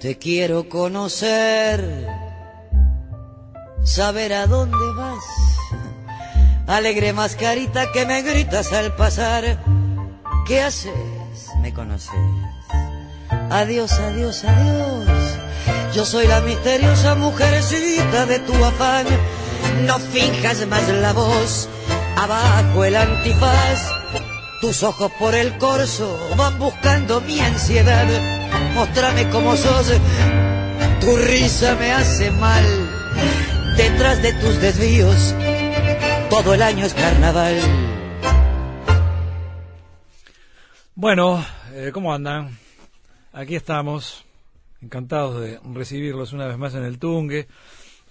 Te quiero conocer, saber a dónde vas. Alegre mascarita que me gritas al pasar. ¿Qué haces? Me conoces. Adiós, adiós, adiós. Yo soy la misteriosa mujercita de tu afán. No finjas más la voz. Abajo el antifaz. Tus ojos por el corso van buscando mi ansiedad. Mostrame cómo sos. Tu risa me hace mal. Detrás de tus desvíos, todo el año es carnaval. Bueno, eh, ¿cómo andan? Aquí estamos, encantados de recibirlos una vez más en el Tungue.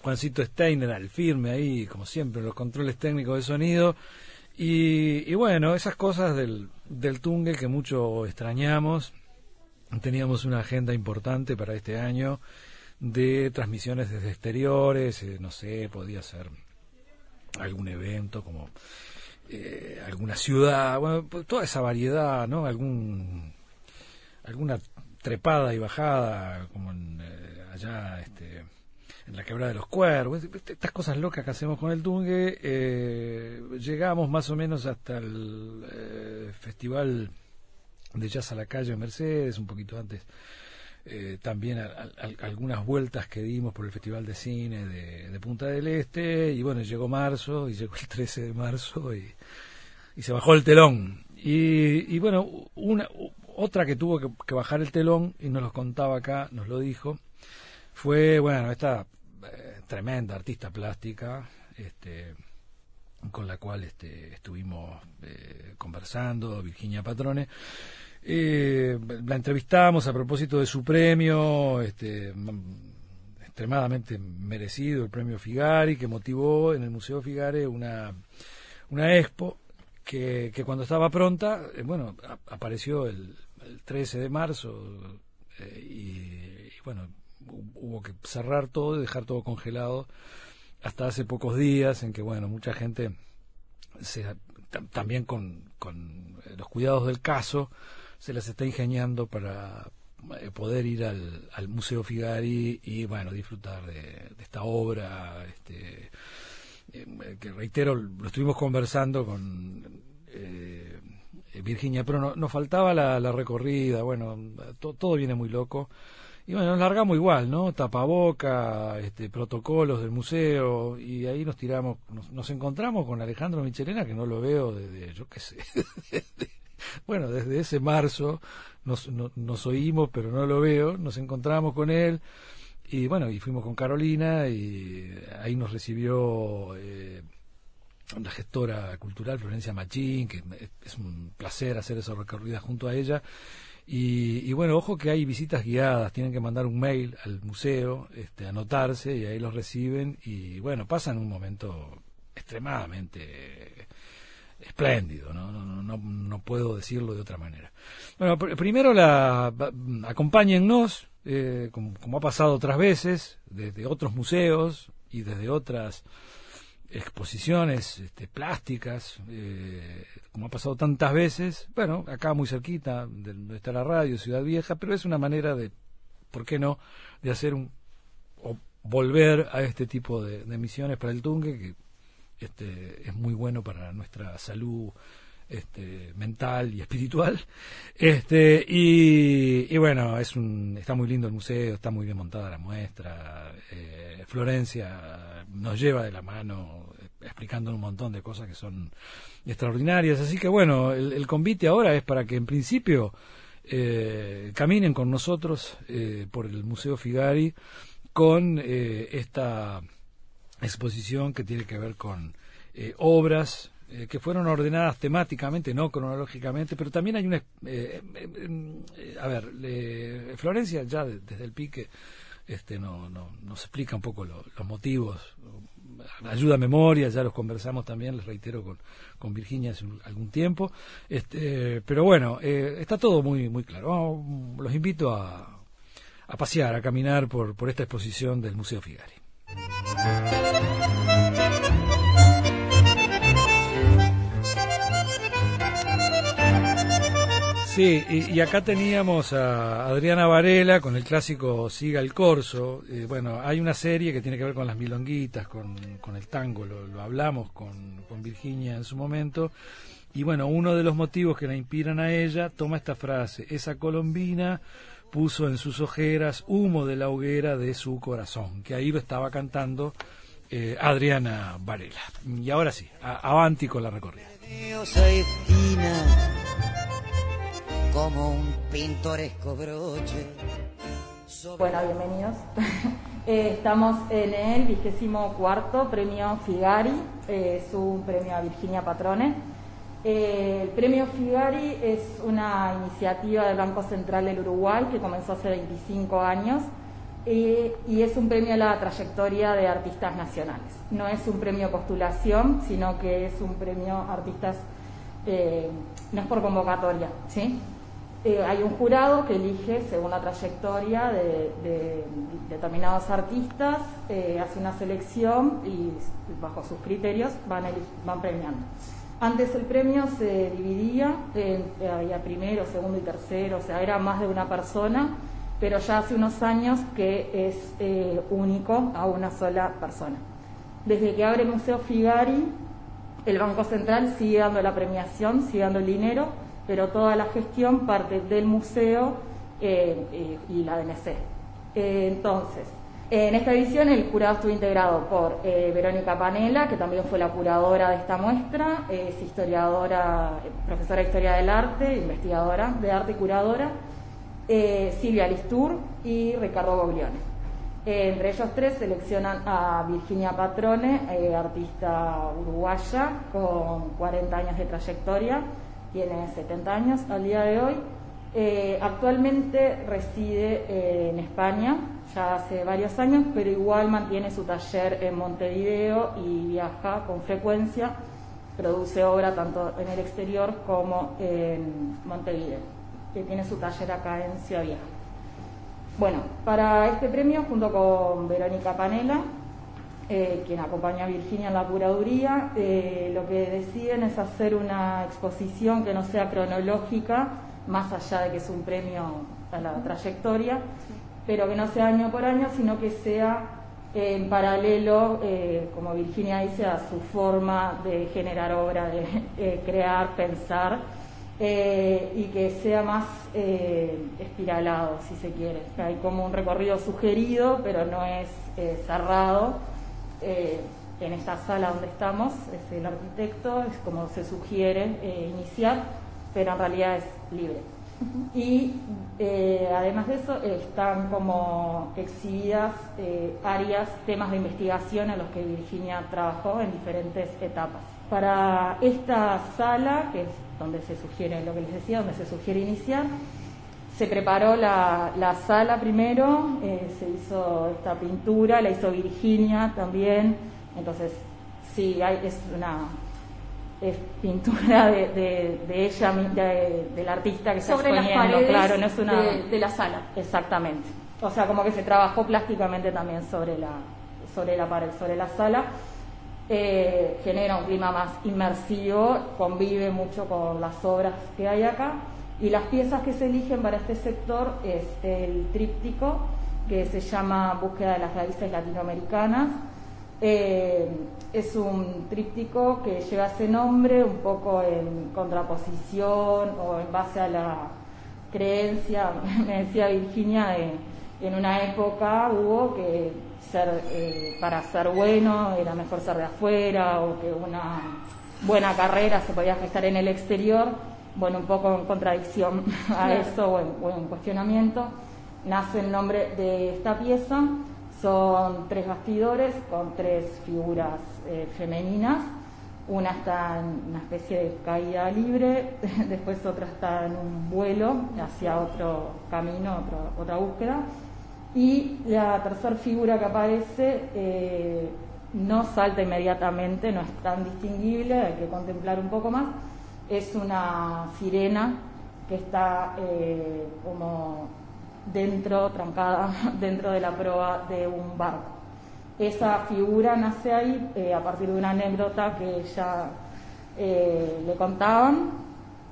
Juancito Steiner al firme ahí, como siempre, los controles técnicos de sonido. Y, bueno, esas cosas del, del Tungue que mucho extrañamos. Teníamos una agenda importante para este año de transmisiones desde exteriores, eh, no sé, podía ser algún evento como eh, alguna ciudad, bueno, pues, toda esa variedad, ¿no? Algún alguna trepada y bajada como en, eh, allá este en la quebrada de los cuervos, estas cosas locas que hacemos con el Tungue, llegamos más o menos hasta el festival de Jazz a la calle en Mercedes, un poquito antes eh, también algunas vueltas que dimos por el Festival de Cine de, Punta del Este, y bueno, llegó marzo, y llegó el 13 de marzo, y, se bajó el telón. Y, bueno, una, otra que tuvo que, que, bajar el telón, y nos lo contaba acá, nos lo dijo, fue, bueno, esta eh, tremenda artista plástica, este con la cual este, estuvimos eh, conversando, Virginia Patrone, eh, la entrevistamos a propósito de su premio, este, extremadamente merecido, el premio Figari, que motivó en el Museo Figari una, una expo que, cuando estaba pronta, eh, bueno, apareció el, el, 13 de marzo eh, y, y, bueno, hubo que cerrar todo y dejar todo congelado hasta hace pocos días en que, bueno, mucha gente se, también con, con los cuidados del caso, se las está ingeniando para eh, poder ir al, Museo Figari y bueno disfrutar de, esta obra este eh, que reitero lo estuvimos conversando con eh, Virginia pero no, nos faltaba la, recorrida bueno to, todo viene muy loco y bueno, nos largamos igual, ¿no? Tapaboca, este, protocolos del museo, y ahí nos tiramos, nos, encontramos con Alejandro Michelena, que no lo veo desde, yo qué sé, bueno, desde ese marzo nos, no, nos oímos, pero no lo veo, nos encontramos con él y bueno, y fuimos con Carolina y ahí nos recibió eh, la gestora cultural Florencia Machín, que es un placer hacer esa recorrida junto a ella. Y, y, bueno, ojo que hay visitas guiadas, tienen que mandar un mail al museo, este, anotarse y ahí los reciben y bueno, pasan un momento extremadamente espléndido, ¿no? No, no, no, puedo decirlo de otra manera. Bueno, pr primero la, acompáñennos, eh, como, ha pasado otras veces, desde otros museos y desde otras exposiciones este, plásticas, eh, como ha pasado tantas veces, bueno, acá muy cerquita de donde está la radio, Ciudad Vieja, pero es una manera de, ¿por qué no?, de hacer un, o volver a este tipo de, de emisiones para el Tungue, que este, es muy bueno para nuestra salud este, mental y espiritual. Este, y, bueno, es un, está muy lindo el museo, está muy bien montada la muestra. Eh, Florencia nos lleva de la mano explicando un montón de cosas que son extraordinarias. Así que bueno, el, convite ahora es para que en principio eh, caminen con nosotros eh, por el Museo Figari con eh, esta exposición que tiene que ver con obras eh, que fueron ordenadas temáticamente, no cronológicamente, pero también hay una... Eh, a ver, Florencia ya de, desde el pique este, no, no, nos explica un poco lo, los motivos, ayuda a memoria, ya los conversamos también, les reitero, con, con Virginia hace un, algún tiempo, este, pero bueno, está todo muy, muy claro. los invito a, a pasear, a caminar por, por esta exposición del Museo Figari. Sí, y, acá teníamos a Adriana Varela con el clásico Siga el Corso. Eh, bueno, hay una serie que tiene que ver con las milonguitas, con, el tango, lo, hablamos con, Virginia en su momento. Y bueno, uno de los motivos que la inspiran a ella toma esta frase, esa colombina puso en sus ojeras humo de la hoguera de su corazón, que ahí lo estaba cantando eh, Adriana Varela. Y ahora sí, avanti con la recorrida como un pintoresco broche. Bueno, bienvenidos. Eh, estamos en el vigésimo cuarto premio Figari, eh, es un premio a Virginia Patrone. Eh, el premio Figari es una iniciativa del Banco Central del Uruguay que comenzó hace 25 años y es un premio a la trayectoria de artistas nacionales. No es un premio postulación, sino que es un premio artistas, no es por convocatoria, ¿sí? Eh, hay un jurado que elige según la trayectoria de, determinados artistas, eh, hace una selección y bajo sus criterios van, premiando. Antes el premio se dividía, en, había primero, segundo y tercero, o sea, era más de una persona, pero ya hace unos años que es eh, único a una sola persona. Desde que abre el Museo Figari, el Banco Central sigue dando la premiación, sigue dando el dinero, pero toda la gestión parte del museo eh, eh, y la DNC. Eh, entonces, en esta edición el jurado estuvo integrado por Verónica Panela, que también fue la curadora de esta muestra, es historiadora, profesora de Historia del Arte, investigadora de arte y curadora, Silvia Listur y Ricardo Goglione. entre ellos tres seleccionan a Virginia Patrone, artista uruguaya con 40 años de trayectoria, tiene 70 años al día de hoy. Eh, actualmente reside eh, en España, ya hace varios años, pero igual mantiene su taller en Montevideo y viaja con frecuencia. Produce obra tanto en el exterior como en Montevideo, que tiene su taller acá en Ciudad Vieja. Bueno, para este premio, junto con Verónica Panela, eh, quien acompaña a Virginia en la curaduría, eh, lo que deciden es hacer una exposición que no sea cronológica, más allá de que es un premio a la trayectoria, pero que no sea año por año, sino que sea en paralelo, eh, como Virginia dice, a su forma de generar obra, de crear, pensar, y que sea más espiralado, si se quiere. Hay como un recorrido sugerido, pero no es cerrado eh, en esta sala donde estamos, es el arquitecto, es como se sugiere eh, iniciar, pero en realidad es libre. Y eh, además de eso, están como exhibidas áreas, temas de investigación en los que Virginia trabajó en diferentes etapas. Para esta sala, que es donde se sugiere lo que les decía, donde se sugiere iniciar, se preparó la, la sala primero, eh, se hizo esta pintura, la hizo Virginia también, entonces sí, hay, es una es pintura de, de, ella, de, del artista que está exponiendo, claro, no es una... De, la sala. Exactamente. O sea, como que se trabajó plásticamente también sobre la, sobre la pared, sobre la sala. Eh, genera un clima más inmersivo, convive mucho con las obras que hay acá y las piezas que se eligen para este sector es el tríptico, que se llama Búsqueda de las raíces latinoamericanas. Eh, es un tríptico que lleva ese nombre un poco en contraposición o en base a la creencia, me decía Virginia, en una época hubo que ser, eh, para ser bueno era mejor ser de afuera o que una buena carrera se podía gestar en el exterior bueno, un poco en contradicción a eso o en, cuestionamiento, nace el nombre de esta pieza. Son tres bastidores con tres figuras eh, femeninas. Una está en una especie de caída libre, después otra está en un vuelo hacia otro camino, otra búsqueda. Y la tercera figura que aparece eh, no salta inmediatamente, no es tan distinguible, hay que contemplar un poco más es una sirena que está eh, como dentro, trancada dentro de la proa de un barco. Esa figura nace ahí eh, a partir de una anécdota que ella eh, le contaban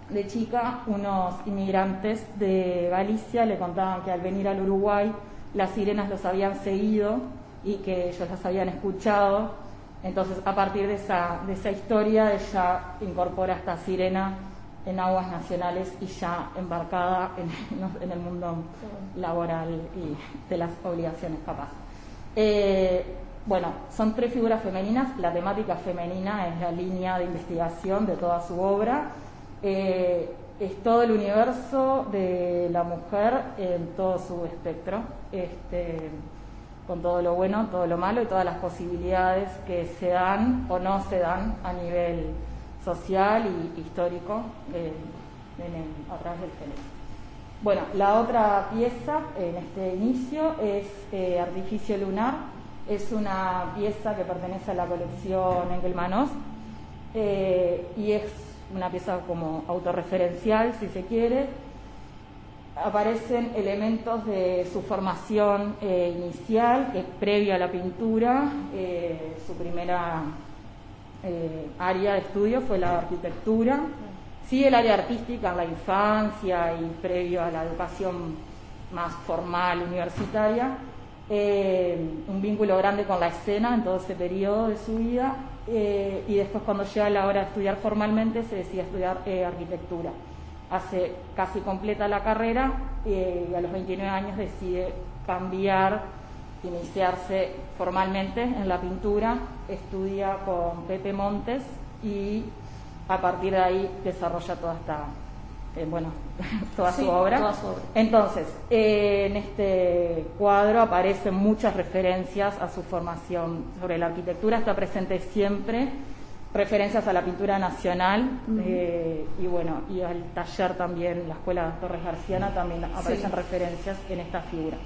de chica, unos inmigrantes de Galicia le contaban que al venir al Uruguay las sirenas los habían seguido y que ellos las habían escuchado. Entonces, a partir de esa, de esa historia, ella incorpora esta sirena en aguas nacionales y ya embarcada en, el mundo laboral y de las obligaciones capaz. Eh, bueno, son tres figuras femeninas, la temática femenina es la línea de investigación de toda su obra, eh, es todo el universo de la mujer en todo su espectro, este, con todo lo bueno, todo lo malo y todas las posibilidades que se dan o no se dan a nivel social y histórico eh, a través del género. Bueno, la otra pieza en este inicio es eh, Artificio Lunar. Es una pieza que pertenece a la colección Engelmanos eh, y es una pieza como autorreferencial, si se quiere. Aparecen elementos de su formación inicial, que es previa a la pintura, su primera eh, área de estudio fue la arquitectura, sí el área artística en la infancia y previo a la educación más formal universitaria, eh, un vínculo grande con la escena en todo ese periodo de su vida eh, y después cuando llega la hora de estudiar formalmente se decide estudiar arquitectura. Hace casi completa la carrera y a los 29 años decide cambiar iniciarse formalmente en la pintura, estudia con Pepe Montes y a partir de ahí desarrolla toda esta, eh, bueno, toda, su obra. Entonces, en este cuadro aparecen muchas referencias a su formación sobre la arquitectura, está presente siempre referencias a la pintura nacional eh, y bueno, y al taller también, la Escuela Torres Garciana también aparecen referencias en esta figura.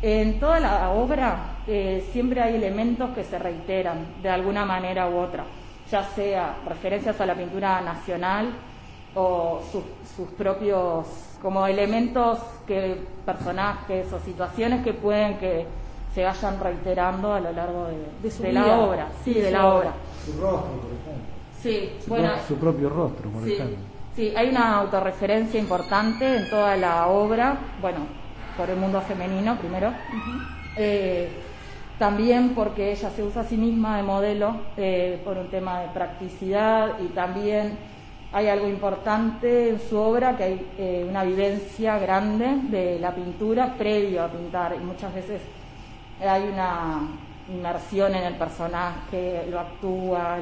En toda la obra eh, siempre hay elementos que se reiteran de alguna manera u otra, ya sea referencias a la pintura nacional o sus propios como elementos que personajes o situaciones que pueden que se vayan reiterando a lo largo de, la obra, sí, de la obra. Su rostro, por ejemplo. Sí, su, bueno, su propio rostro, por ejemplo. Sí, hay una autorreferencia importante en toda la obra. Bueno, por el mundo femenino primero. Eh, también porque ella se usa a sí misma de modelo eh, por un tema de practicidad y también hay algo importante en su obra, que hay eh, una vivencia grande de la pintura previo a pintar y muchas veces hay una inmersión en el personaje, lo actúa,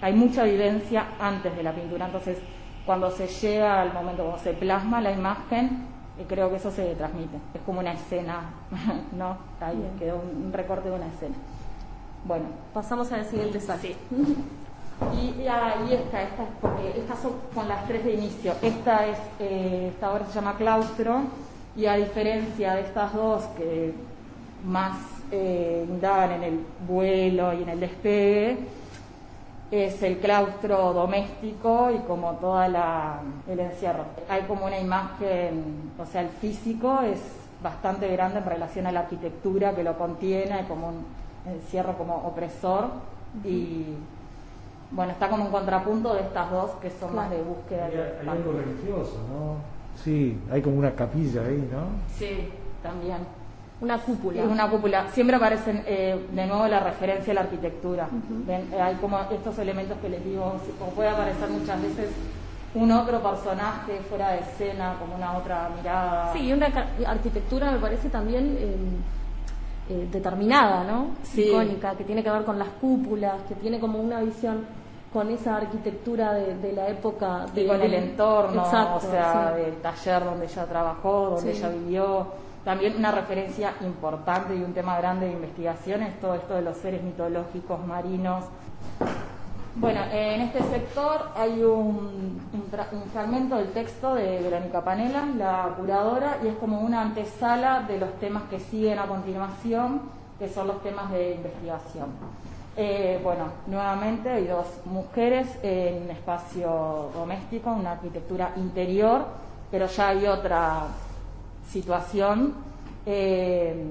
hay mucha vivencia antes de la pintura, entonces cuando se llega al momento, cuando se plasma la imagen, y creo que eso se transmite. Es como una escena, ¿no? Ahí quedó un, recorte de una escena. Bueno. Pasamos al siguiente salto. Y, ahí está, esta, porque estas son con las tres de inicio. Esta es, eh, esta obra se llama Claustro, y a diferencia de estas dos que más eh, indagan en el vuelo y en el despegue, es el claustro doméstico y como toda la el encierro. Hay como una imagen, o sea, el físico es bastante grande en relación a la arquitectura que lo contiene, hay como un encierro como opresor y bueno, está como un contrapunto de estas dos que son más de búsqueda. Hay, algo religioso, ¿no? Sí, hay como una capilla ahí, ¿no? Sí, también. Una cúpula. Es una cúpula. Siempre aparecen eh, de nuevo la referencia a la arquitectura. Eh, hay como estos elementos que les digo, como puede aparecer muchas veces un otro personaje fuera de escena, como una otra mirada. Sí, una arquitectura me parece también eh, determinada, ¿no? Sí. Icónica, que tiene que ver con las cúpulas, que tiene como una visión con esa arquitectura de, la época. y con el entorno, o sea, del taller donde ella trabajó, donde ella vivió también una referencia importante y un tema grande de investigación es todo esto de los seres mitológicos marinos. Bueno, en este sector hay un, fragmento del texto de Verónica Panela, la curadora, y es como una antesala de los temas que siguen a continuación, que son los temas de investigación. Eh, bueno, nuevamente hay dos mujeres en un espacio doméstico, una arquitectura interior, pero ya hay otra situación. Eh,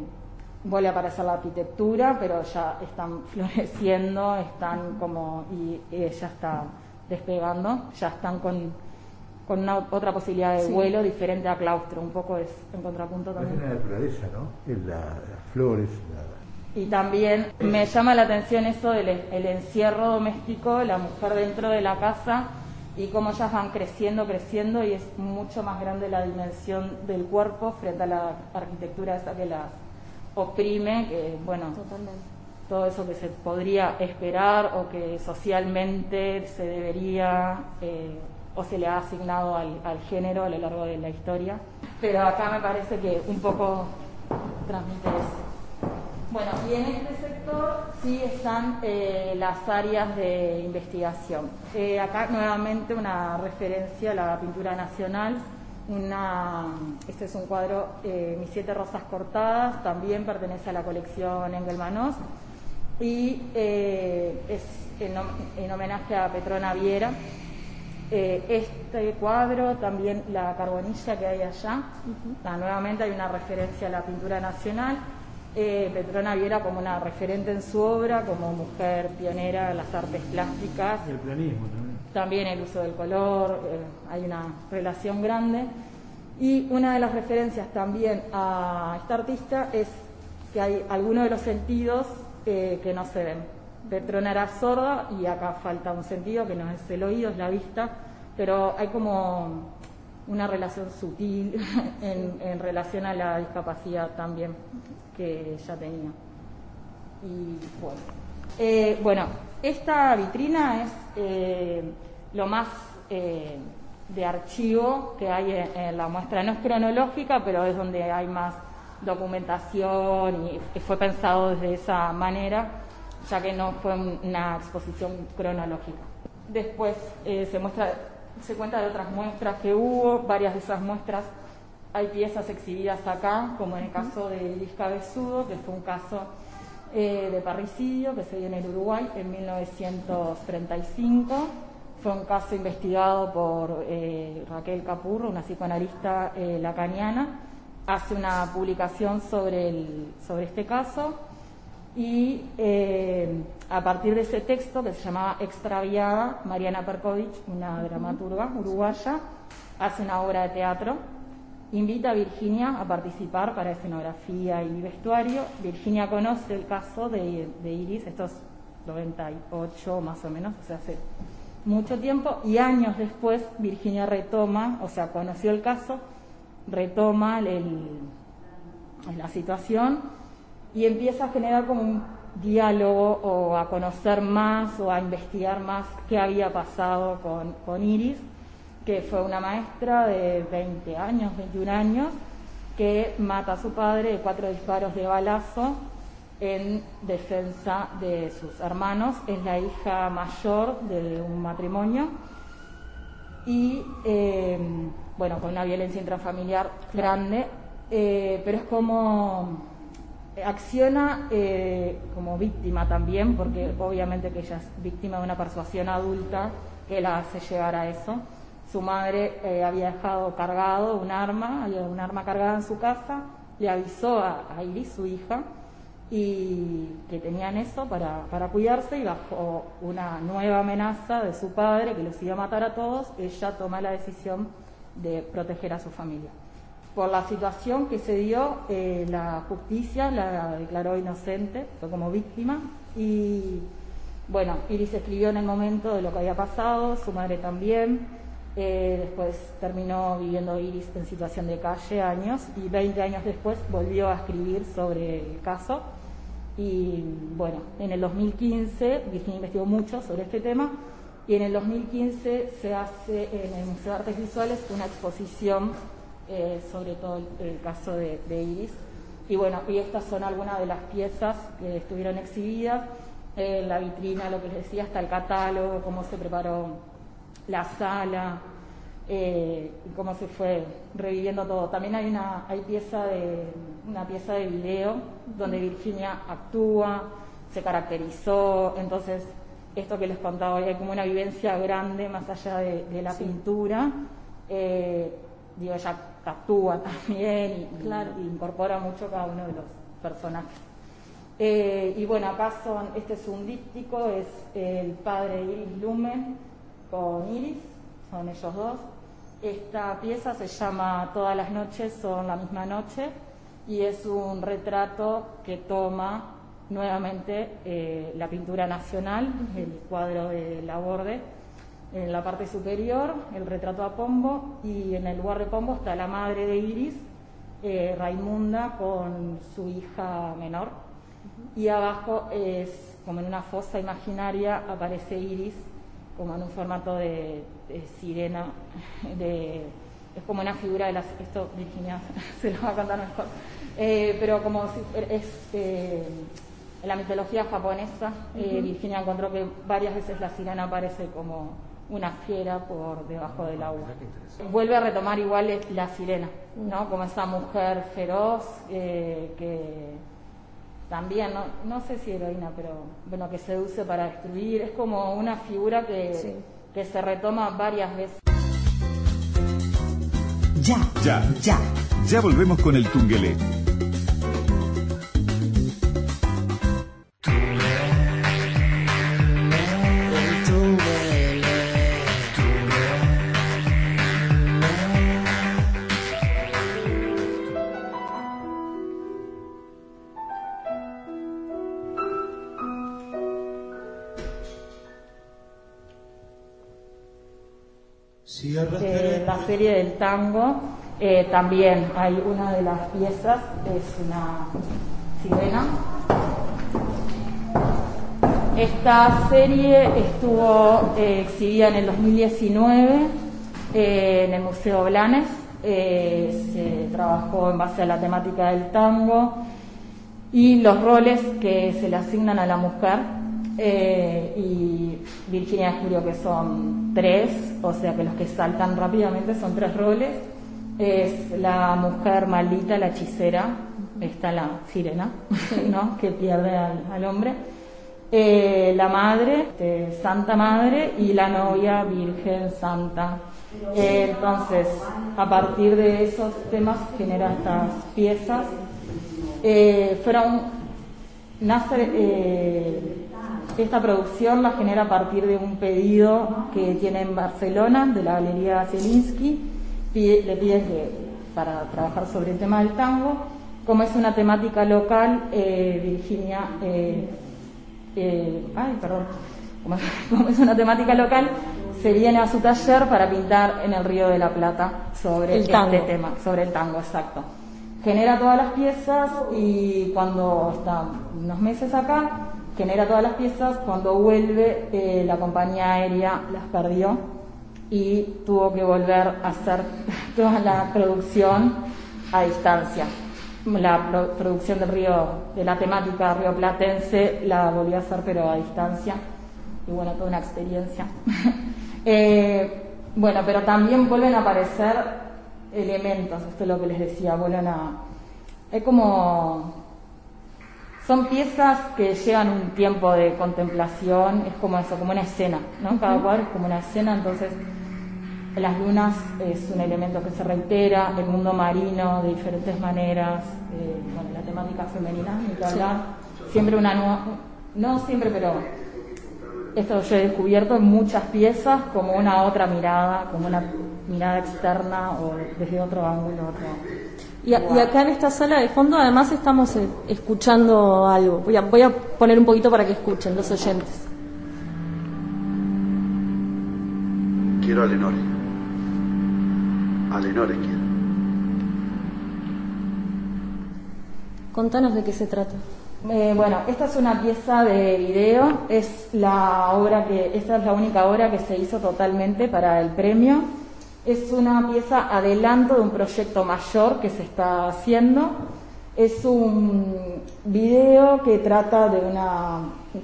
vuelve a aparecer la arquitectura, pero ya están floreciendo, están como, y ella está despegando, ya están con con una, otra posibilidad de vuelo diferente a claustro, un poco es en contrapunto también. Es la naturaleza, ¿no? Es la, las flores. Y también me llama la atención eso del el encierro doméstico, la mujer dentro de la casa y cómo ellas van creciendo, creciendo y es mucho más grande la dimensión del cuerpo frente a la arquitectura esa que las oprime, que bueno, todo eso que se podría esperar o que socialmente se debería eh, o se le ha asignado al, género a lo largo de la historia. Pero acá me parece que un poco transmite eso. Bueno, y en este sector sí están eh, las áreas de investigación. Eh, acá nuevamente una referencia a la pintura nacional. Una, este es un cuadro, eh, Mis siete rosas cortadas, también pertenece a la colección Engelmanos y es en homenaje a Petrona Viera, este cuadro, también la carbonilla que hay allá, ah, nuevamente hay una referencia a la pintura nacional. Eh, Petrona Viera como una referente en su obra, como mujer pionera en las artes plásticas. Y el planismo también. También el uso del color, eh, hay una relación grande. Y una de las referencias también a esta artista es que hay algunos de los sentidos que no se ven Petrona era sorda y acá falta un sentido que no es el oído, es la vista, pero hay como una relación sutil en, relación a la discapacidad también que ella tenía. Y bueno, eh, bueno esta vitrina es eh, lo más eh, de archivo que hay en, la muestra. No es cronológica, pero es donde hay más documentación y fue pensado desde esa manera ya que no fue una exposición cronológica. Después se muestra, se cuenta de otras muestras que hubo, varias de esas muestras hay piezas exhibidas acá, como en el caso de Iris Cabezudo, que fue un caso eh, de parricidio que se dio en el Uruguay en 1935. Fue un caso investigado por eh, Raquel Capurro, una psicoanalista lacaniana. Hace una publicación sobre, el, sobre este caso y eh, a partir de ese texto que se llamaba Extraviada, Mariana Perkovich, una dramaturga uruguaya, hace una obra de teatro, invita a Virginia a participar para escenografía y vestuario. Virginia conoce el caso de, Iris, esto es 98 más o menos, o sea, hace mucho tiempo, y años después Virginia retoma, o sea, conoció el caso, retoma la situación y empieza a generar como un diálogo o a conocer más o a investigar más qué había pasado con, Iris, que fue una maestra de 20 años, 21 años, que mata a su padre de cuatro disparos de balazo en defensa de sus hermanos. Es la hija mayor de un matrimonio y, eh, bueno, con una violencia intrafamiliar grande, eh, pero es como acciona eh, como víctima también, porque obviamente que ella es víctima de una persuasión adulta que la hace llegar a eso. Su madre eh, había dejado cargado un arma, había un arma cargada en su casa, le avisó a, Iris, su hija, y que tenían eso para, para cuidarse y bajo una nueva amenaza de su padre que los iba a matar a todos, ella toma la decisión de proteger a su familia por la situación que se dio, eh, la justicia la declaró inocente, fue como víctima, y bueno, Iris escribió en el momento de lo que había pasado, su madre también, eh, después terminó viviendo Iris en situación de calle años, y 20 años después volvió a escribir sobre el caso, y bueno, en el 2015 Virginia investigó mucho sobre este tema, y en el 2015 se hace en el Museo de Artes Visuales una exposición eh, sobre todo el, caso de, Iris. Y bueno, y estas son algunas de las piezas que estuvieron exhibidas. En la vitrina, lo que les decía, está el catálogo, cómo se preparó la sala, eh, cómo se fue reviviendo todo. También hay una, hay pieza de, una pieza de video donde Virginia actúa, se caracterizó, entonces esto que les contaba hoy, hay como una vivencia grande más allá de, la pintura. Eh, digo, ella actúa también y, incorpora mucho cada uno de los personajes. Eh, y bueno, acá son, este es un díptico, es el padre Iris Lumen con Iris, son ellos dos. Esta pieza se llama Todas las noches son la misma noche y es un retrato que toma nuevamente eh, la pintura nacional, el cuadro de la borde, en la parte superior el retrato a Pombo y en el lugar de Pombo está la madre de Iris, eh, Raimunda, con su hija menor. Y abajo es como en una fosa imaginaria aparece Iris como en un formato de, sirena, de, es como una figura de las... Esto Virginia se lo va a contar mejor. Eh, pero como si es... Eh, en la mitología japonesa, eh, Virginia encontró que varias veces la sirena aparece como una fiera por debajo del agua. Vuelve a retomar igual la sirena, ¿no? Como esa mujer feroz que también, no, no sé si heroína, pero bueno, que seduce para destruir, es como una figura que, que se retoma varias veces. Ya, ya, ya. Ya volvemos con el Tungelé. Serie del tango eh, también hay una de las piezas, es una sirena. Esta serie estuvo eh, exhibida en el 2019 eh, en el Museo Blanes. se trabajó en base a la temática del tango y los roles que se le asignan a la mujer eh, y Virginia descubrió que son tres, o sea que los que saltan rápidamente son tres roles. Es la mujer maldita, la hechicera, está la sirena, ¿no? que pierde al, hombre. Eh, la madre, este, Santa Madre, y la novia Virgen Santa. Eh, entonces, a partir de esos temas genera estas piezas. fueron, nace esta producción la genera a partir de un pedido que tiene en Barcelona, de la Galería Zielinski. le piden que, para trabajar sobre el tema del tango, como es una temática local, eh, Virginia, eh, eh, ay, perdón, como, es una temática local, se viene a su taller para pintar en el Río de la Plata sobre el este tema, sobre el tango, exacto. Genera todas las piezas y cuando está unos meses acá, genera todas las piezas, cuando vuelve eh, la compañía aérea las perdió y tuvo que volver a hacer toda la producción a distancia. La producción del río, de la temática río platense, la volvió a hacer pero a distancia. Y bueno, toda una experiencia. Eh, bueno, pero también vuelven a aparecer elementos, esto es lo que les decía, vuelven a... Es como son piezas que llevan un tiempo de contemplación, es como eso, como una escena, ¿no? Cada cuadro es como una escena, entonces las lunas es un elemento que se reitera, el mundo marino de diferentes maneras, eh, bueno, la temática femenina, ni que hablar, siempre una nueva, no siempre, pero esto yo he descubierto en muchas piezas como una otra mirada, como una mirada externa o desde otro ángulo, otro y, acá en esta sala de fondo además estamos eh, escuchando algo. Voy a, voy a poner un poquito para que escuchen los oyentes. Quiero a Lenore. A Lenore quiero. Contanos de qué se trata. Eh, bueno, esta es una pieza de video, es la obra que, esta es la única obra que se hizo totalmente para el premio es una pieza adelanto de un proyecto mayor que se está haciendo. Es un video que trata de una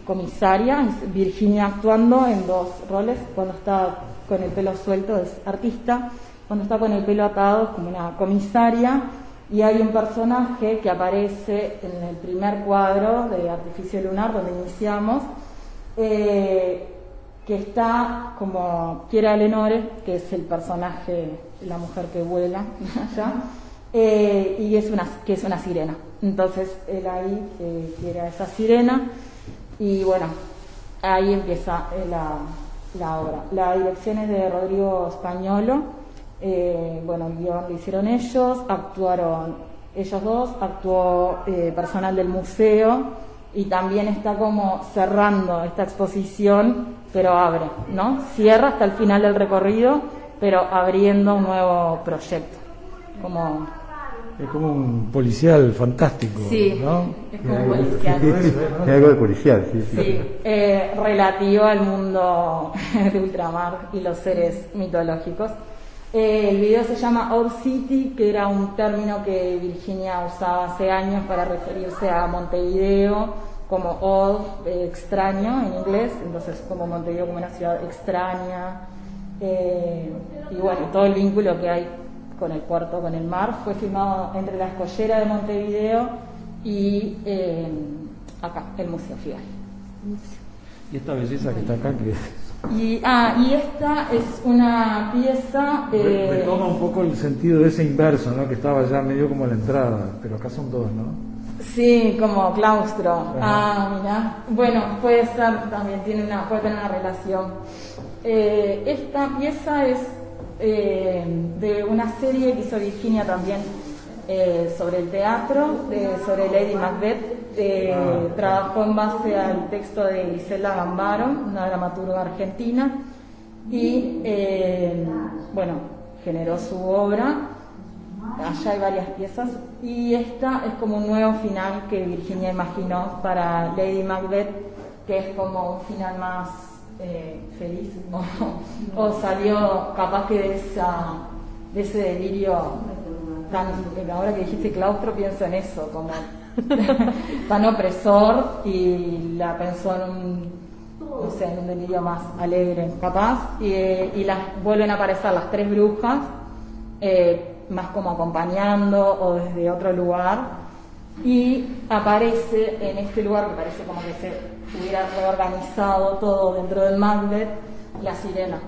comisaria, Virginia actuando en dos roles, cuando está con el pelo suelto es artista, cuando está con el pelo atado es como una comisaria y hay un personaje que aparece en el primer cuadro de Artificio Lunar donde iniciamos, eh, que está como Kiera Lenore, que es el personaje, la mujer que vuela eh, y es una, que es una sirena. Entonces él ahí eh, quiere a esa sirena y bueno, ahí empieza eh, la, la, obra. La dirección es de Rodrigo Españolo bueno, el guion lo hicieron ellos, actuaron ellos dos, actuó personal del museo y también está como cerrando esta exposición, pero abre, ¿no? Cierra hasta el final del recorrido, pero abriendo un nuevo proyecto. Como es como un policial fantástico, sí, ¿no? Es como un policial. Es algo de policial, sí. Sí, sí eh, relativo al mundo de ultramar y los seres mitológicos. Eh, el video se llama Old City, que era un término que Virginia usaba hace años para referirse a Montevideo como old, eh, extraño en inglés, entonces como Montevideo como una ciudad extraña. Eh, y bueno, todo el vínculo que hay con el puerto, con el mar, fue filmado entre la escollera de Montevideo y acá, el Museo Fidel. Y esta belleza que está acá, que y, ah, y esta es una pieza... Eh, Retoma un poco el sentido de ese inverso, ¿no? Que estaba ya medio como la entrada, pero acá son dos, ¿no? Sí, como claustro. Ah, mira. Bueno, puede ser, también tiene una, puede tener una relación. Eh, esta pieza es eh, de una serie que hizo Virginia también eh, sobre el teatro, sobre Lady Macbeth. Eh, trabajó en base al texto de Gisela Gambaro, una dramaturga argentina, y eh, bueno, generó su obra. Allá hay varias piezas y esta es como un nuevo final que Virginia imaginó para Lady Macbeth, que es como un final más feliz o, salió capaz que de, esa, de ese delirio ahora que dijiste claustro pienso en eso, como tan opresor y la pensó en un, no sé, en un delirio más alegre, capaz, y, las vuelven a aparecer las tres brujas, eh, más como acompañando o desde otro lugar, y aparece en este lugar que parece como que se hubiera reorganizado todo dentro del Macbeth, la sirena.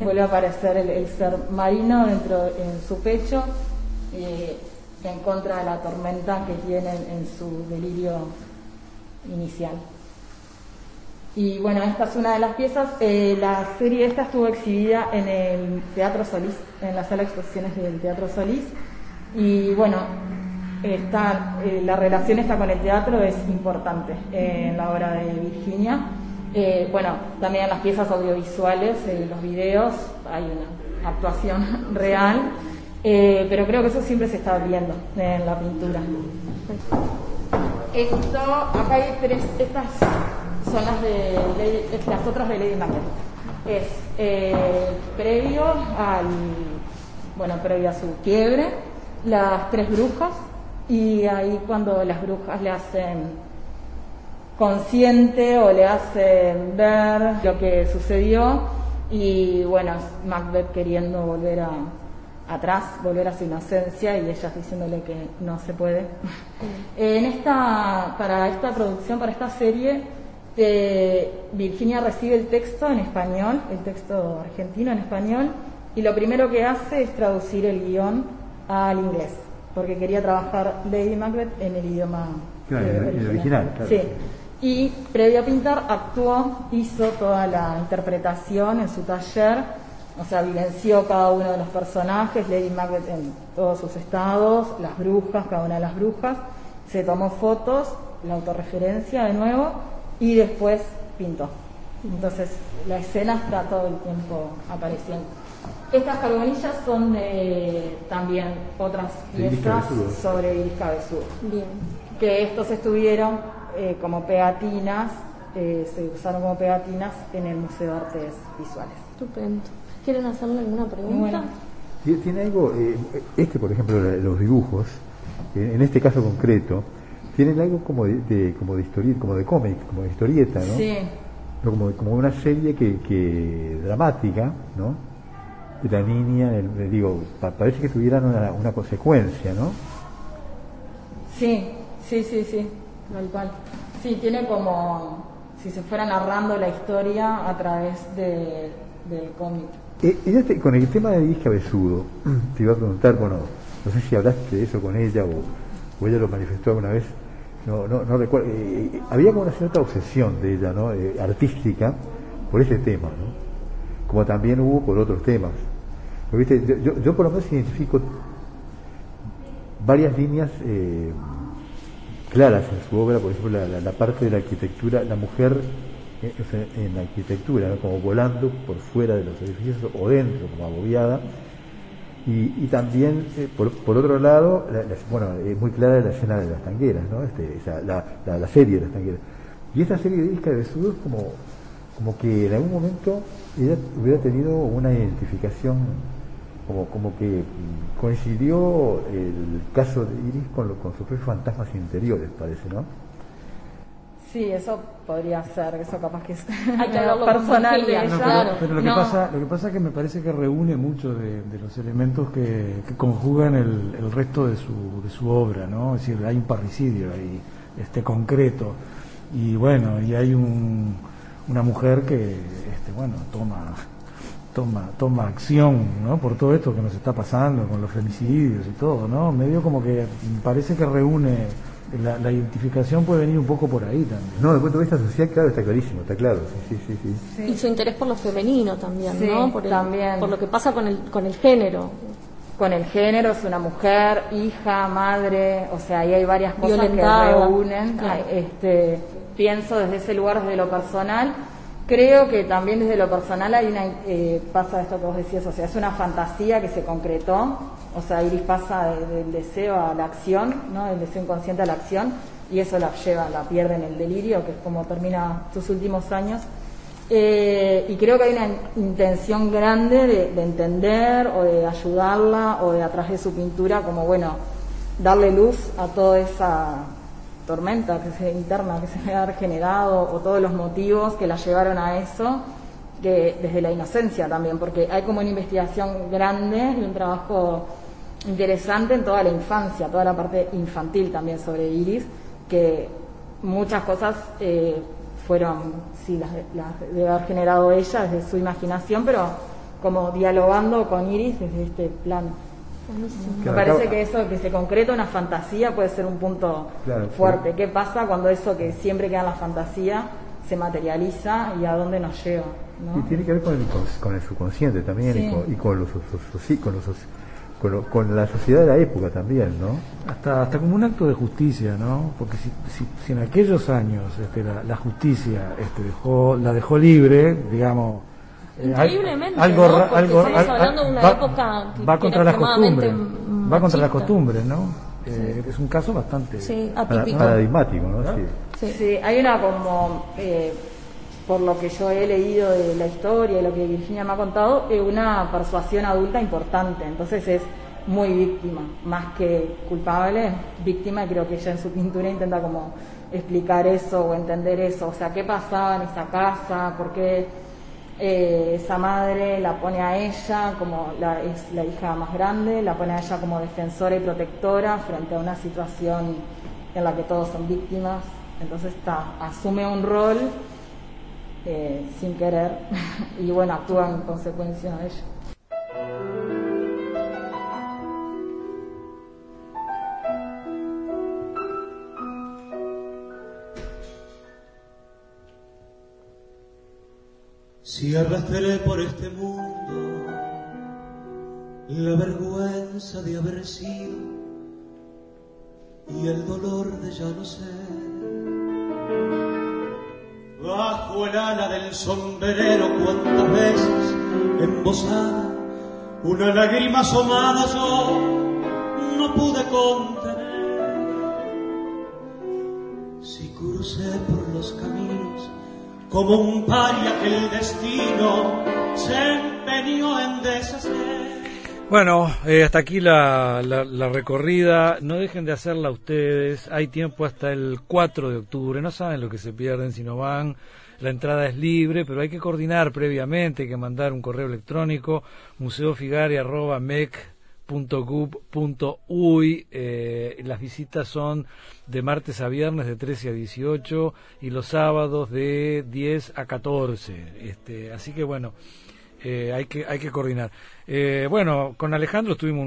Vuelve a aparecer el, el ser marino dentro en su pecho eh, en contra de la tormenta que tienen en su delirio inicial. Y bueno, esta es una de las piezas. Eh, la serie esta estuvo exhibida en el Teatro Solís, en la sala de exposiciones del Teatro Solís. Y bueno, está, eh, la relación esta con el teatro es importante en la obra de Virginia. bueno, también en las piezas audiovisuales, en los videos, hay una actuación real. Eh, pero creo que eso siempre se está viendo en la pintura. Esto, acá hay tres, estas son las de las otras de Lady Macbeth. Es eh, previo al, bueno, previo a su quiebre, las tres brujas, y ahí cuando las brujas le hacen consciente o le hacen ver lo que sucedió, y bueno, Macbeth queriendo volver a atrás, volver a su inocencia y ellas diciéndole que no se puede. en esta, para esta producción, para esta serie, Virginia recibe el texto en español, el texto argentino en español, y lo primero que hace es traducir el guion al inglés, porque quería trabajar Lady Macbeth en el idioma original. Sí. Y previo a pintar, actuó, hizo toda la interpretación en su taller o sea, vivenció cada uno de los personajes, Lady Macbeth en todos sus estados, las brujas, cada una de las brujas, se tomó fotos, la autorreferencia de nuevo y después pintó. Entonces la escena está todo el tiempo apareciendo. Estas carbonillas son de también otras piezas sobre Iris Cabezudo. Bien. Que estos estuvieron eh, como pegatinas, eh, se usaron como pegatinas en el Museo de Artes Visuales. Estupendo. ¿Quieren hacerle alguna pregunta? Tiene algo, eh, este por ejemplo, los dibujos, en este caso concreto, tienen algo como de, como de historieta, como de cómic, como de historieta, ¿no? Sí. Como, como una serie que, que dramática, ¿no? La niña, digo, parece que tuvieran una, una, consecuencia, ¿no? Sí, sí, sí, sí, tal cual. Sí, tiene como si se fuera narrando la historia a través de, del cómic. Eh, este, con el tema de Iris Cabezudo, te iba a preguntar, bueno, no sé si hablaste de eso con ella o, ella lo manifestó alguna vez, no, no, no recuerdo, eh, eh, había como una cierta obsesión de ella, ¿no? artística, por ese tema, ¿no? Como también hubo por otros temas. ¿viste? Yo, yo, por lo menos identifico varias líneas eh, claras en su obra, por ejemplo, la, parte de la arquitectura, la mujer eh, en la arquitectura, como volando por fuera de los edificios o dentro, como agobiada. Y, también, eh, por, otro lado, bueno, es muy clara la escena de las tangueras, ¿no? Este, la, serie de las tangueras. Y esta serie de Isca de Sud es como, como que en algún momento ella hubiera tenido una identificación como, como que coincidió el caso de Iris con, lo, con sus propios fantasmas interiores, parece, ¿no? Sí, eso podría ser, eso capaz que es Hay que personal de ella. pero lo que, pasa, lo que pasa es que me parece que reúne mucho de, los elementos que, conjugan el, el, resto de su, de su obra, ¿no? Es decir, hay un parricidio ahí, este concreto, y bueno, y hay un, una mujer que, este, bueno, toma toma, toma acción ¿no? por todo esto que nos está pasando con los femicidios y todo, ¿no? Medio como que parece que reúne, la, identificación puede venir un poco por ahí también. No, desde el punto de vista social, claro, está clarísimo, está claro, sí, sí, sí. Y su interés por lo femenino también, ¿no? Por, también. por lo que pasa con el, con el género. Con el género, es una mujer, hija, madre, o sea, ahí hay varias cosas que reúnen. Este, pienso desde ese lugar, desde lo personal, Creo que también desde lo personal hay una, eh, pasa esto que vos decías, o sea, es una fantasía que se concretó, o sea, Iris pasa del deseo a la acción, ¿no? Del deseo inconsciente a la acción, y eso la lleva, la pierde en el delirio, que es como termina sus últimos años. Eh, y creo que hay una intención grande de, de, entender o de ayudarla o de atrás de su pintura, como bueno, darle luz a toda esa tormenta que se, interna que se me ha generado o todos los motivos que la llevaron a eso, que desde la inocencia también, porque hay como una investigación grande y un trabajo interesante en toda la infancia, toda la parte infantil también sobre Iris, que muchas cosas eh, fueron, sí, las, las debe haber generado ella desde su imaginación, pero como dialogando con Iris desde este plano. Me parece que eso que se concreta una fantasía puede ser un punto fuerte. ¿Qué pasa cuando eso que siempre queda en la fantasía se materializa y a dónde nos lleva? Y tiene que ver con el, con el subconsciente también y, con, los, con, con, la sociedad de la época también, ¿no? Hasta, hasta como un acto de justicia, ¿no? Porque si, si, en aquellos años este, la, justicia este, dejó, la dejó libre, digamos, Increíblemente, algo, ¿no? algo, estamos hablando de una va, época que va contra las costumbres, va contra las costumbres, ¿no? Eh, es un caso bastante sí, atípico. paradigmático, ¿no? Sí. sí. hay una como, eh, por lo que yo he leído de la historia y lo que Virginia me ha contado, eh, una persuasión adulta importante, entonces es muy víctima, más que culpable, víctima, y creo que ella en su pintura intenta como explicar eso o entender eso, o sea, qué pasaba en esa casa, por qué eh, esa madre la pone a ella como la, es la hija más grande, la pone a ella como defensora y protectora frente a una situación en la que todos son víctimas. Entonces está, asume un rol eh, sin querer y bueno, actúa en consecuencia de ella. Si arrastré por este mundo la vergüenza de haber sido y el dolor de ya no ser. Bajo el ala del sombrero cuantas veces embosada una lágrima asomada yo no pude contener. Si crucé por como un paria que el destino se empeñó en deshacer. Bueno, eh, hasta aquí la, la, recorrida. No dejen de hacerla ustedes. Hay tiempo hasta el 4 de octubre. No saben lo que se pierden si no van. La entrada es libre, pero hay que coordinar previamente. Hay que mandar un correo electrónico museofigari.mec .gub.uy eh, las visitas son de martes a viernes de 13 a 18 y los sábados de 10 a 14 este, así que bueno eh, hay que hay que coordinar. Eh, bueno, con Alejandro estuvimos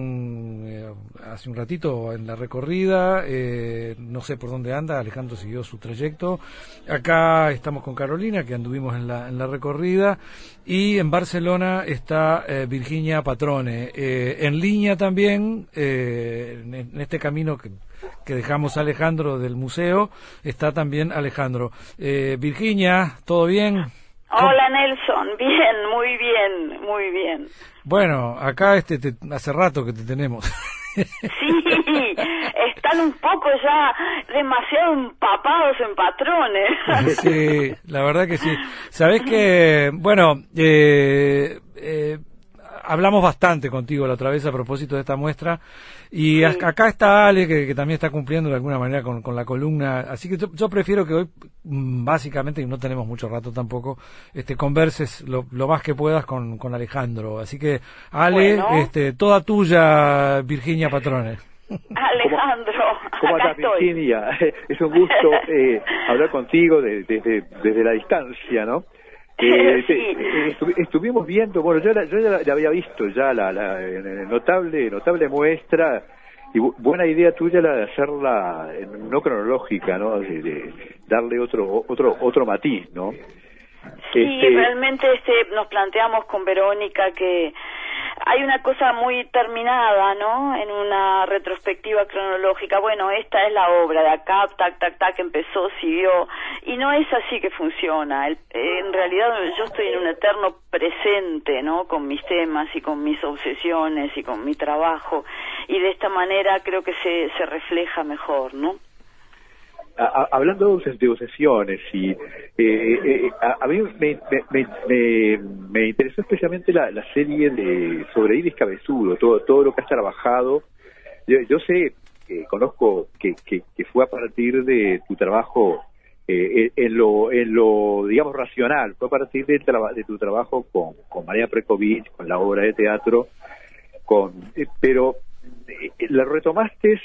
eh, hace un ratito en la recorrida, no sé por dónde anda, Alejandro siguió su trayecto. Acá estamos con Carolina, que anduvimos en la, en la recorrida, y en Barcelona está Virginia Patrone. en línea también, en, este camino que, que dejamos Alejandro del museo, está también Alejandro. Virginia, ¿todo bien? Hola Nelson, bien, muy bien, muy bien. Bueno, acá este hace rato que te tenemos. Sí, están un poco ya demasiado empapados en patrones. Sí, la verdad que sí. Sabes que, bueno, eh, eh, hablamos bastante contigo la otra vez a propósito de esta muestra y acá está Ale que, también está cumpliendo de alguna manera con, la columna, así que yo, prefiero que hoy mm, básicamente, y no tenemos mucho rato tampoco, este converses lo, más que puedas con, con Alejandro. Así que Ale, este, toda tuya Virginia Patrones. Alejandro, ¿cómo estás Virginia? Es un gusto eh, hablar contigo desde, desde la distancia, ¿no? Eh, estuvimos viendo, bueno, yo, yo ya había visto ya la, notable notable muestra y buena idea tuya la de hacerla no cronológica, ¿no? De, darle otro otro otro matiz, ¿no? Sí, este, realmente este, nos planteamos con Verónica que hay una cosa muy terminada, ¿no? En una retrospectiva cronológica. Bueno, esta es la obra de acá, tac, tac, tac, empezó, siguió. Y no es así que funciona. en realidad yo estoy en un eterno presente, ¿no? Con mis temas y con mis obsesiones y con mi trabajo. Y de esta manera creo que se, se refleja mejor, ¿no? Hablando de obsesiones, y, eh, eh, a, mí me, me, me, interesó especialmente la, serie de sobre Iris Cabezudo, todo, todo lo que has trabajado. Yo, sé, eh, conozco que, que, fue a partir de tu trabajo en, lo, en lo, digamos, racional, fue a partir de, de tu trabajo con, con María Prekovic, con la obra de teatro, con pero la retomaste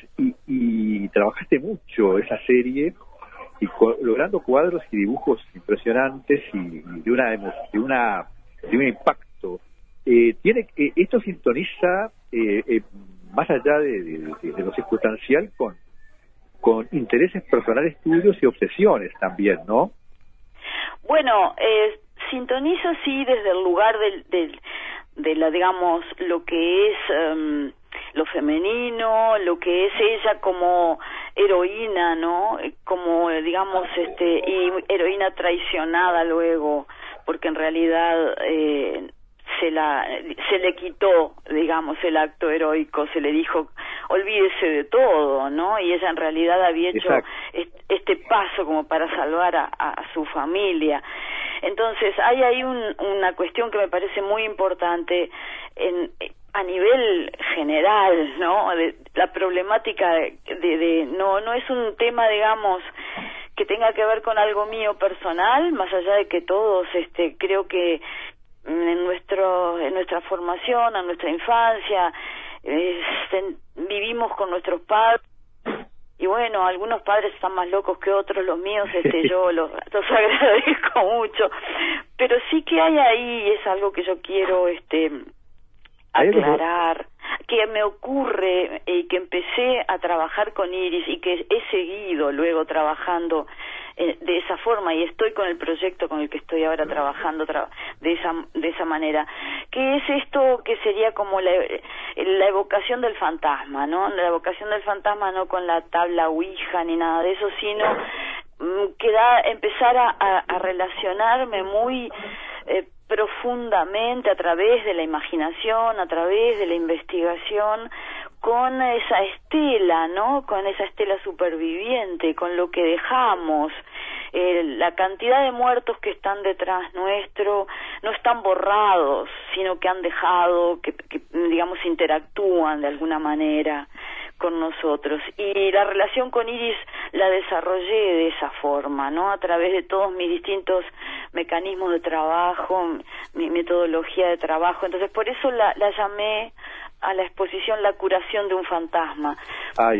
y, trabajaste mucho esa serie y logrando cuadros y dibujos impresionantes y, de una de una de un impacto. Eh, tiene eh, esto sintoniza eh, más allá de, lo circunstancial con con intereses personales tuyos y obsesiones también no bueno sintoniza sí desde el lugar del, de la digamos lo que es em, lo femenino, lo que es ella como heroína, ¿no? Como digamos este y heroína traicionada luego, porque en realidad eh, se la se le quitó, digamos, el acto heroico, se le dijo olvídese de todo, ¿no? Y ella en realidad había hecho este paso como para salvar a, a su familia. Entonces, hay ahí una cuestión que me parece muy importante en, a nivel general, ¿no? De, la problemática de, de, no no es un tema, digamos, que tenga que ver con algo mío personal, más allá de que todos, este, creo que en nuestro en nuestra formación, en nuestra infancia, este, vivimos con nuestros padres y bueno, algunos padres están más locos que otros, los míos, este, yo los, los agradezco mucho, pero sí que hay ahí, es algo que yo quiero, este, aclarar que me ocurre y eh, que empecé a trabajar con Iris y que he seguido luego trabajando eh, de esa forma y estoy con el proyecto con el que estoy ahora trabajando de esa de esa manera que es esto que sería como la, la evocación del fantasma no la evocación del fantasma no con la tabla ouija ni nada de eso sino mm, que da empezar a, a, relacionarme muy eh, profundamente a través de la imaginación, a través de la investigación, con esa estela, ¿no? Con esa estela superviviente, con lo que dejamos. Eh, la cantidad de muertos que están detrás nuestro no están borrados, sino que han dejado, que, que digamos interactúan de alguna manera con nosotros. Y la relación con Iris la desarrollé de esa forma, ¿no? A través de todos mis distintos mecanismos de trabajo, mi metodología de trabajo. Entonces, por eso la, la llamé a la exposición La curación de un fantasma.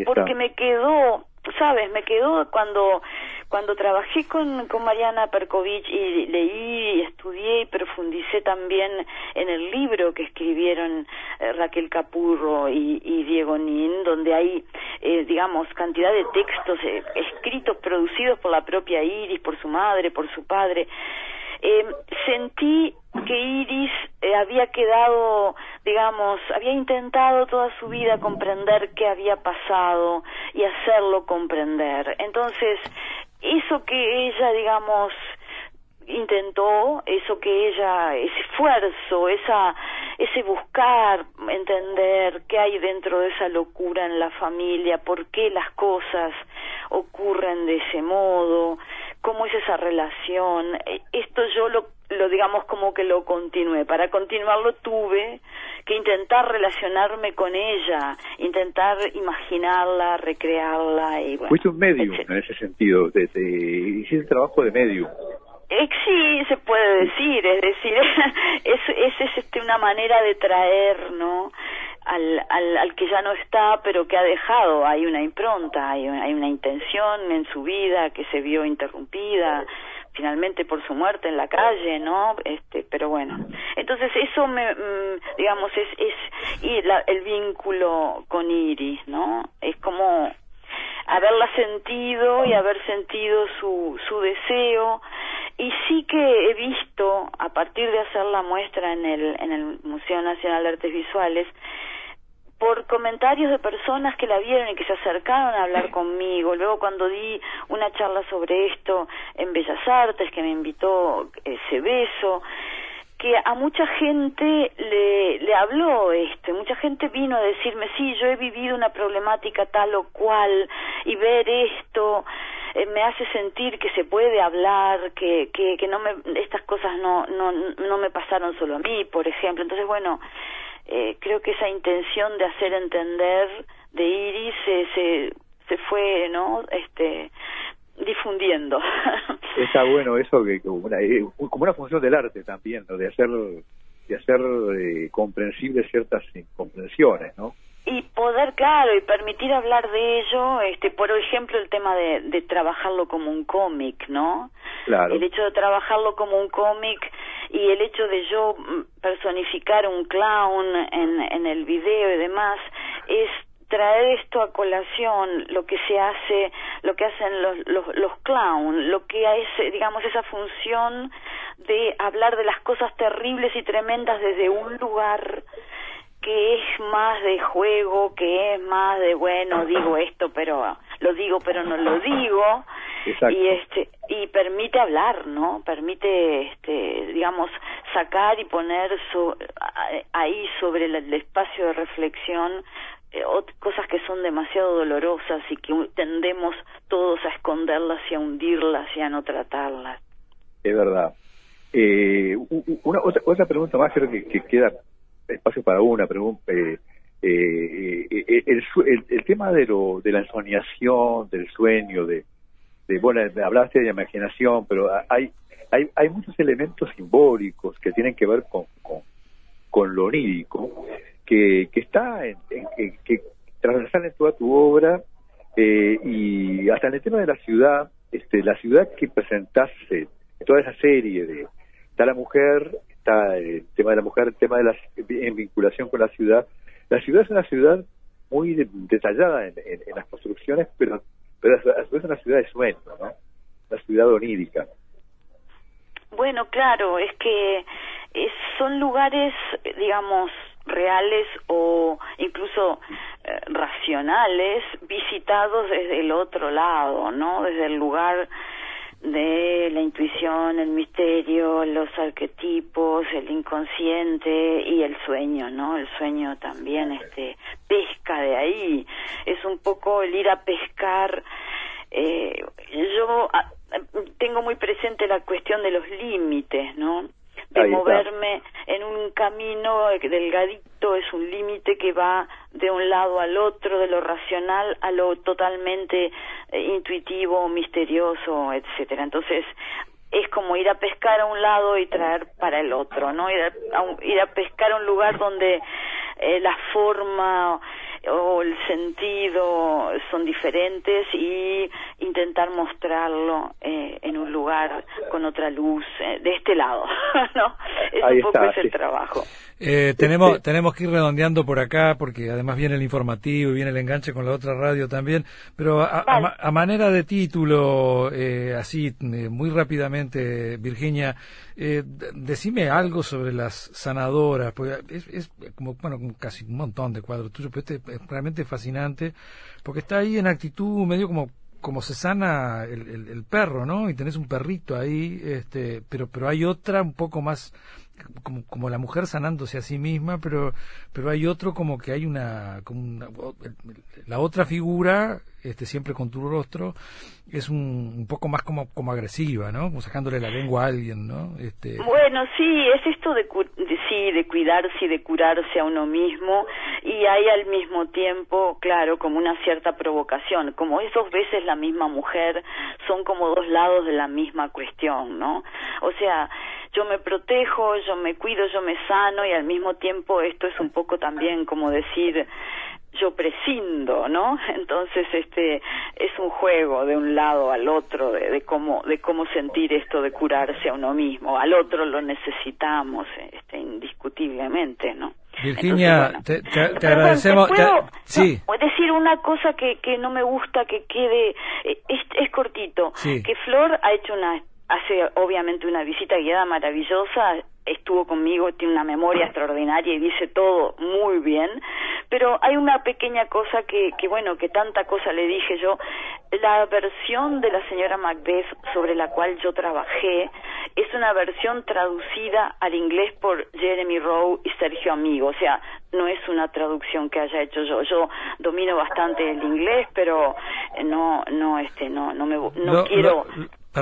Porque me quedó, ¿sabes? Me quedó cuando cuando trabajé con, con Mariana Perkovich y leí y estudié y profundicé también en el libro que escribieron eh, Raquel Capurro y, Diego Nin, donde hay, eh, digamos, cantidad de textos eh, escritos, producidos por la propia Iris, por su madre, por su padre, eh, sentí que Iris eh, había quedado, digamos, había intentado toda su vida comprender qué había pasado y hacerlo comprender. Entonces, eso que ella, digamos, intentó, eso que ella, ese esfuerzo, esa, ese buscar entender qué hay dentro de esa locura en la familia, por qué las cosas ocurren de ese modo, cómo es esa relación. E, esto yo lo, lo digamos como que lo continué. Para continuarlo tuve que intentar relacionarme con ella, intentar imaginarla, recrearla. Y bueno, Fuiste un medium en ese sentido, de, hiciste trabajo de medium. Eh, sí, se puede decir, es decir, es, es, es este, una manera de traer, ¿no? Al, al, al, que ya no está, pero que ha dejado, hay una impronta, hay, hay una intención en su vida que se vio interrumpida finalmente por su muerte en la calle, ¿no? Este, pero bueno, entonces eso me, mm, digamos, es, es y la, el vínculo con Iris, ¿no? Es como haberla sentido y haber sentido su, su deseo y sí que he visto a partir de hacer la muestra en el en el Museo Nacional de Artes Visuales por comentarios de personas que la vieron y que se acercaron a hablar conmigo. Luego cuando di una charla sobre esto en Bellas Artes, que me invitó ese beso, que a mucha gente le, le habló esto, mucha gente vino a decirme, sí, yo he vivido una problemática tal o cual, y ver esto eh, me hace sentir que se puede hablar, que, que, que no me, estas cosas no, no, no me pasaron solo a mí, por ejemplo. Entonces, bueno, eh, creo que esa intención de hacer entender de Iris se, se, fue, ¿no? Este, difundiendo. Está bueno eso que como una, eh, como una función del arte también, de hacer de hacer eh, comprensibles ciertas incomprensiones, ¿no? Y poder claro y permitir hablar de ello este por ejemplo el tema de, de trabajarlo como un cómic no claro. El hecho de trabajarlo como un cómic y el hecho de yo mm, personificar un clown en en el video y demás es traer esto a colación lo que se hace lo que hacen los los, los clown lo que es digamos esa función de hablar de las cosas terribles y tremendas desde un lugar que es más de juego, que es más de bueno, digo esto, pero lo digo, pero no lo digo. Y este y permite hablar, ¿no? Permite este digamos sacar y poner ahí sobre el, espacio de reflexión eh, cosas que son demasiado dolorosas y que tendemos todos a esconderlas y a hundirlas y a no tratarlas. Es verdad. Eh, una otra, otra pregunta más creo que, que queda espacio para una pregunta. Eh, eh, eh, el, el, tema de, lo, de la ensoñación, del sueño, de, de bueno, hablaste de imaginación, pero hay, hay, hay muchos elementos simbólicos que tienen que ver con, con, lo onírico, que, que está en, que transversal en toda tu obra y hasta en el tema de la ciudad, este, la ciudad que presentaste, toda esa serie de, está la mujer, el tema de la mujer, el tema de la en vinculación con la ciudad. La ciudad es una ciudad muy detallada en, las construcciones, pero, pero es una ciudad de sueño, ¿no? Una ciudad onírica. Bueno, claro, es que son lugares, digamos, reales o incluso eh, racionales visitados desde el otro lado, ¿no? Desde el lugar de la intuición, el misterio, los arquetipos, el inconsciente y el sueño, ¿no? El sueño también este pesca de ahí. Es un poco el ir a pescar. Eh, yo ah, tengo muy presente la cuestión de los límites, ¿no? De moverme en un camino delgadito, es un límite que va de un lado al otro, de lo racional a lo totalmente eh, intuitivo, misterioso, etcétera. Entonces, es como ir a pescar a un lado y traer para el otro, ¿no? Ir a, ir a pescar a un lugar donde eh, la forma o el sentido son diferentes y intentar mostrarlo eh, en un lugar con otra luz eh, de este lado, ¿no? Es un poco ese el trabajo. Eh, tenemos, tenemos que ir redondeando por acá porque además viene el informativo y viene el enganche con la otra radio también, pero a, manera de título, eh, así eh, muy rápidamente, Virginia, eh, decime algo sobre las sanadoras, porque es, es como, bueno, casi un montón de cuadros tuyos, pero este es realmente fascinante porque está ahí en actitud medio como como se sana el, el, perro, ¿no? Y tenés un perrito ahí, este, pero pero hay otra un poco más como, como la mujer sanándose a sí misma, pero pero hay otro como que hay una, como la otra figura, este siempre con tu rostro, es un, un poco más como como agresiva, ¿no? Como sacándole la lengua a alguien, ¿no? Este... Bueno, sí, es esto de, de sí, de cuidarse y de curarse a uno mismo y hay al mismo tiempo, claro, como una cierta provocación, como es dos veces la misma mujer, son como dos lados de la misma cuestión, ¿no? O sea, yo me protejo, yo me cuido, yo me sano y al mismo tiempo esto es un poco también como decir yo prescindo, ¿no? Entonces, este, es un juego de un lado al otro, de, cómo, de cómo sentir esto de curarse a uno mismo. Al otro lo necesitamos, este, indiscutiblemente, ¿no? Virginia, te, agradecemos. ¿puedo, sí. decir una cosa que, que no me gusta que quede, eh, es, es cortito. Que Flor ha hecho una hace obviamente una visita guiada maravillosa, estuvo conmigo, tiene una memoria extraordinaria y dice todo muy bien, pero hay una pequeña cosa que, que bueno, que tanta cosa le dije yo, la versión de la señora Macbeth sobre la cual yo trabajé es una versión traducida al inglés por Jeremy Rowe y Sergio Amigo, o sea, no es una traducción que haya hecho yo. Yo domino bastante el inglés, pero no, no, este, no, no me, no quiero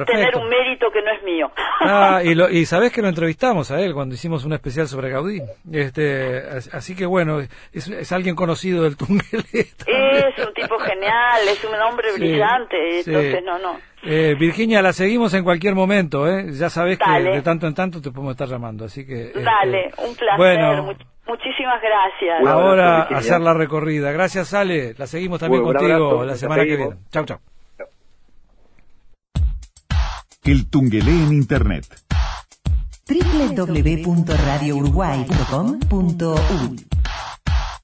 tener un mérito que no es mío. Ah, y, lo, y sabes que lo entrevistamos a él cuando hicimos un especial sobre Gaudí. Este, así que bueno, es, es alguien conocido del Tungelé. Es un tipo genial, es un hombre brillante, entonces no, no. Eh, Virginia, la seguimos en cualquier momento, ¿eh? Ya sabes que de tanto en tanto te podemos estar llamando, así que... Este, Dale, un placer. Bueno, muchísimas gracias. Ahora hacer la recorrida. Gracias, Ale. La seguimos también contigo la semana que viene. Chau, chau. El Tungelé en Internet. www.radiouruguay.com.uy